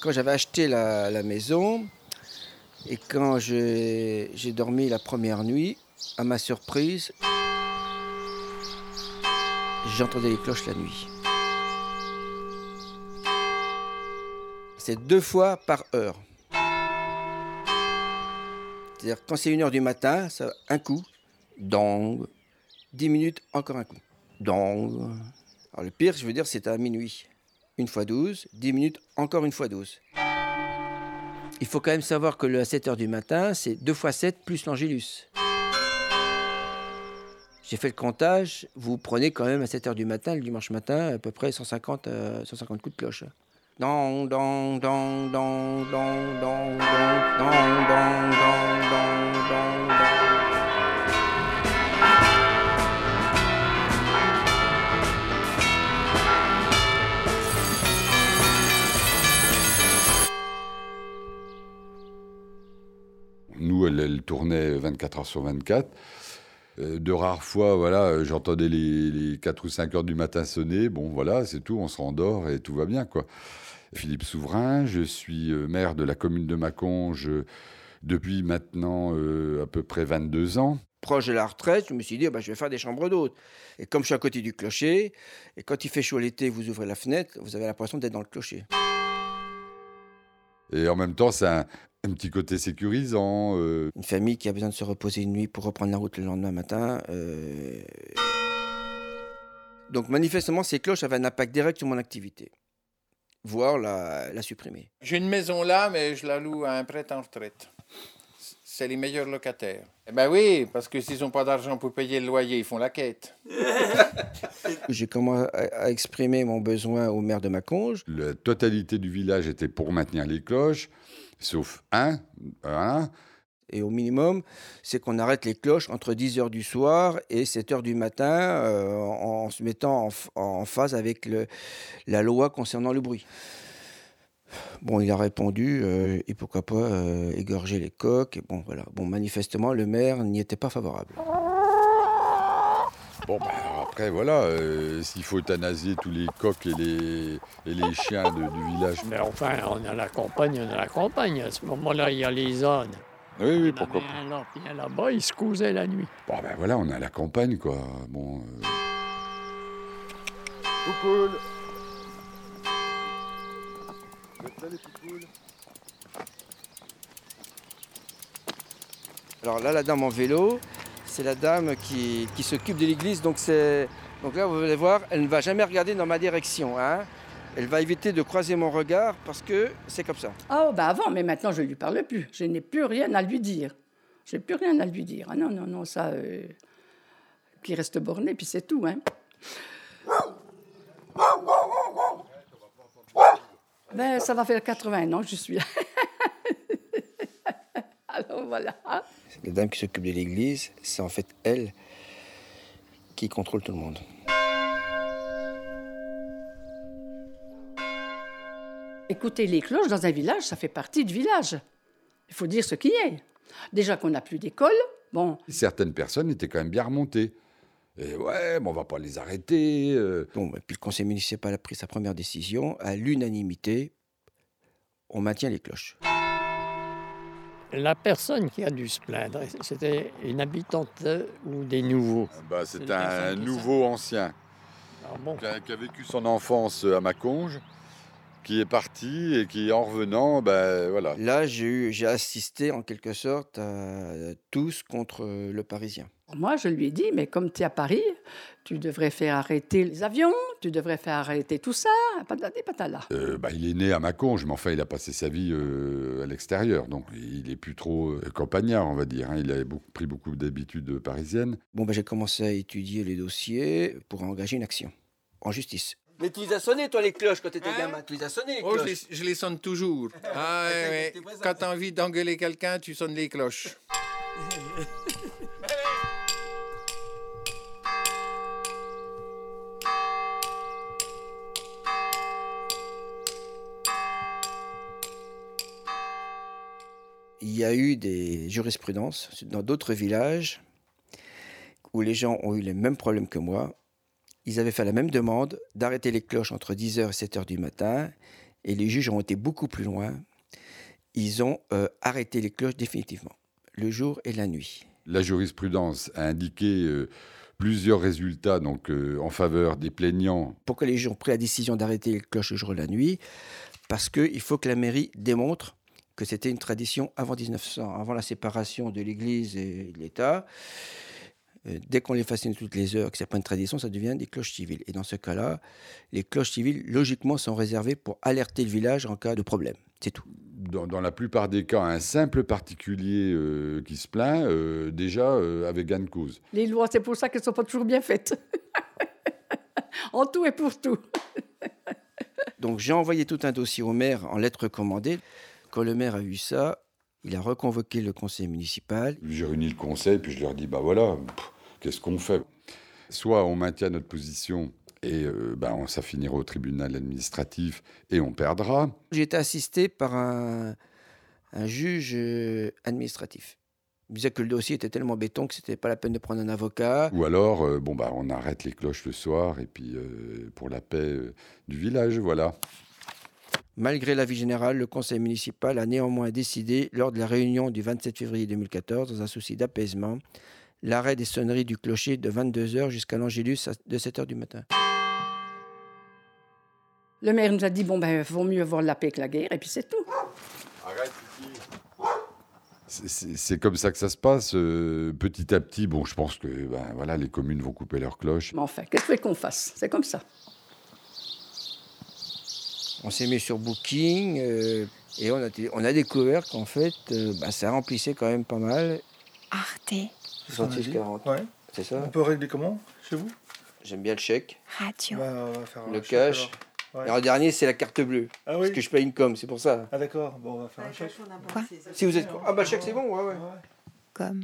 Quand j'avais acheté la, maison et quand j'ai j'ai dormi la première nuit, à ma surprise, j'entendais les cloches la nuit. C'est deux fois par heure. C'est-à-dire quand c'est une heure du matin, ça, un coup, dong, dix minutes, encore un coup, dong. Alors le pire, je veux dire, c'est à minuit. Une fois 12, 10 minutes, encore une fois 12. Il faut quand même savoir que le à 7 heures du matin, c'est 2 fois 7 plus l'angélus. J'ai fait le comptage, vous prenez quand même à 7 heures du matin, le dimanche matin, à peu près 150, euh, 150 coups de cloche. Dong, Nous, elle, elle tournait 24 heures sur 24. Euh, De rares fois, voilà, j'entendais les, les 4 ou 5 heures du matin sonner. Bon, voilà, c'est tout, on se rendort et tout va bien, quoi. Philippe Souverain, je suis euh, maire de la commune de Maconge euh, depuis maintenant euh, à peu près 22 ans. proche de la retraite, je me suis dit, ah bah, je vais faire des chambres d'hôtes. Et comme je suis à côté du clocher, et quand il fait chaud l'été, vous ouvrez la fenêtre, vous avez l'impression d'être dans le clocher. Et en même temps, c'est un, un petit côté sécurisant. euh, Une famille qui a besoin de se reposer une nuit pour reprendre la route le lendemain matin. euh, Donc manifestement, ces cloches avaient un impact direct sur mon activité, voire la, la supprimer. J'ai une maison là, mais je la loue à un prêtre en retraite. C'est les meilleurs locataires. Eh ben oui, parce que s'ils n'ont pas d'argent pour payer le loyer, ils font la quête. J'ai commencé à, exprimer mon besoin au maire de Maconge. la totalité du village était pour maintenir les cloches, sauf un. un. Et au minimum, c'est qu'on arrête les cloches entre 10h du soir et 7h du matin euh, en, en se mettant en, phase avec le- la loi concernant le bruit. Bon, il a répondu, euh, et pourquoi pas euh, égorger les coques. Et bon, voilà. Bon, manifestement, le maire n'y était pas favorable. Bon, ben, alors après, voilà, euh, s'il faut euthanasier tous les coqs et les, et les chiens de- du village. Mais enfin, on a la campagne, on a la campagne. À ce moment-là, il y a les zones. Oui, oui, Il y en pourquoi un là, là-bas, ils se cousaient la nuit. Bon, ben voilà, on est à la campagne, quoi. Bon. euh, Alors là, la dame en vélo, c'est la dame qui, qui s'occupe de l'église. Donc, donc là, vous allez voir, elle ne va jamais regarder dans ma direction. hein. Elle va éviter de croiser mon regard parce que c'est comme ça. Oh, bah avant, mais maintenant je ne lui parle plus. Je n'ai plus rien à lui dire. Je n'ai plus rien à lui dire. Ah non, non, non, ça. Euh... Reste borné, puis c'est tout, hein. Ben, ça va faire 80 ans que je suis là. Alors voilà. La dame qui s'occupe de l'église, c'est en fait elle qui contrôle tout le monde. Écoutez, les cloches dans un village, ça fait partie du village. Il faut dire ce qui est. Déjà qu'on n'a plus d'école, bon, Certaines personnes étaient quand même bien remontées. Et ouais, mais on va pas les arrêter. euh. Bon, et puis le conseil municipal a pris sa première décision. À l'unanimité, on maintient les cloches. La personne qui a dû se plaindre, c'était une habitante euh, ou des nouveaux? Bah, c'est un nouveau ancien bon, qui a, qui a vécu son enfance à Maconge, qui est parti et qui, en revenant, ben voilà. Là, j'ai assisté en quelque sorte à tous contre le Parisien. moi je lui ai dit, mais comme tu es à Paris, tu devrais faire arrêter les avions, tu devrais faire arrêter tout ça, patati patala. Euh, bah, il est né à Maconge, mais enfin, il a passé sa vie euh, à l'extérieur. Donc, il est plus trop euh, campagnard, on va dire. hein. Il a beaucoup- pris beaucoup d'habitudes parisiennes. Bon, ben, j'ai commencé à étudier les dossiers pour engager une action en justice. Mais tu les as sonné, toi, les cloches, quand tu étais Hein gamin. Tu les as sonné, les Oh, je cloches. les, je les sonne toujours. Ah, ouais, ouais. Voisin, Quand ça. tu as envie d'engueuler quelqu'un, tu sonnes les cloches. Il y a eu des jurisprudences dans d'autres villages où les gens ont eu les mêmes problèmes que moi. Ils avaient fait la même demande d'arrêter les cloches entre 10h et 7h du matin. Et les juges ont été beaucoup plus loin. Ils ont euh, arrêté les cloches définitivement, le jour et la nuit. La jurisprudence a indiqué euh, plusieurs résultats donc, euh, en faveur des plaignants. Pourquoi les juges ont pris la décision d'arrêter les cloches le jour et la nuit Parce qu'il faut que la mairie démontre que c'était une tradition avant 1900, avant la séparation de l'Église et de l'État. Euh, dès qu'on les fascine toutes les heures, que c'est pas une tradition, ça devient des cloches civiles. Et dans ce cas-là, les cloches civiles, logiquement, sont réservées pour alerter le village en cas de problème. C'est tout. Dans, dans la plupart des cas, un simple particulier euh, qui se plaint, euh, déjà, euh, avait gain de cause. Les lois, c'est pour ça qu'elles ne sont pas toujours bien faites. en tout et pour tout. Donc j'ai envoyé tout un dossier au maire en lettre recommandée. Quand le maire a vu ça, il a reconvoqué le conseil municipal. J'ai réuni le conseil, puis je leur dis, bah voilà, qu'est-ce qu'on fait? Soit on maintient notre position et euh, ben, on- ça finira au tribunal administratif et on perdra. J'ai été assisté par un, un juge euh, administratif. Il disait que le dossier était tellement béton que c'était pas la peine de prendre un avocat. Ou alors, euh, bon, bah, on arrête les cloches le soir et puis euh, pour la paix du village, voilà. Malgré l'avis général, le conseil municipal a néanmoins décidé, lors de la réunion du 27 février 2014, dans un souci d'apaisement, l'arrêt des sonneries du clocher de 22h jusqu'à l'Angélus à- de 7h du matin. Le maire nous a dit, bon, ben, vaut mieux avoir la paix que la guerre, et puis c'est tout. C'est- comme ça que ça se passe. euh, petit à petit, bon, je pense que ben, voilà, les communes vont couper leurs cloches. Mais enfin, qu'est-ce que tu veux qu'on fasse? C'est comme ça. On s'est mis sur Booking euh, et on a, été- on a découvert qu'en fait, euh, bah, ça remplissait quand même pas mal. Arte 66-40, Ouais. c'est ça On peut régler comment chez vous? J'aime bien le chèque. Radio. Bah, on va faire un Le chèque, cash. alors. Ouais. Et en dernier, c'est la carte bleue. Ah Parce oui. que je paye une com, c'est pour ça. Ah d'accord. Bon, on va faire un chèque. Si vous êtes. Ah bah, le chèque, c'est bon, ouais, ouais. Ouais. Comme.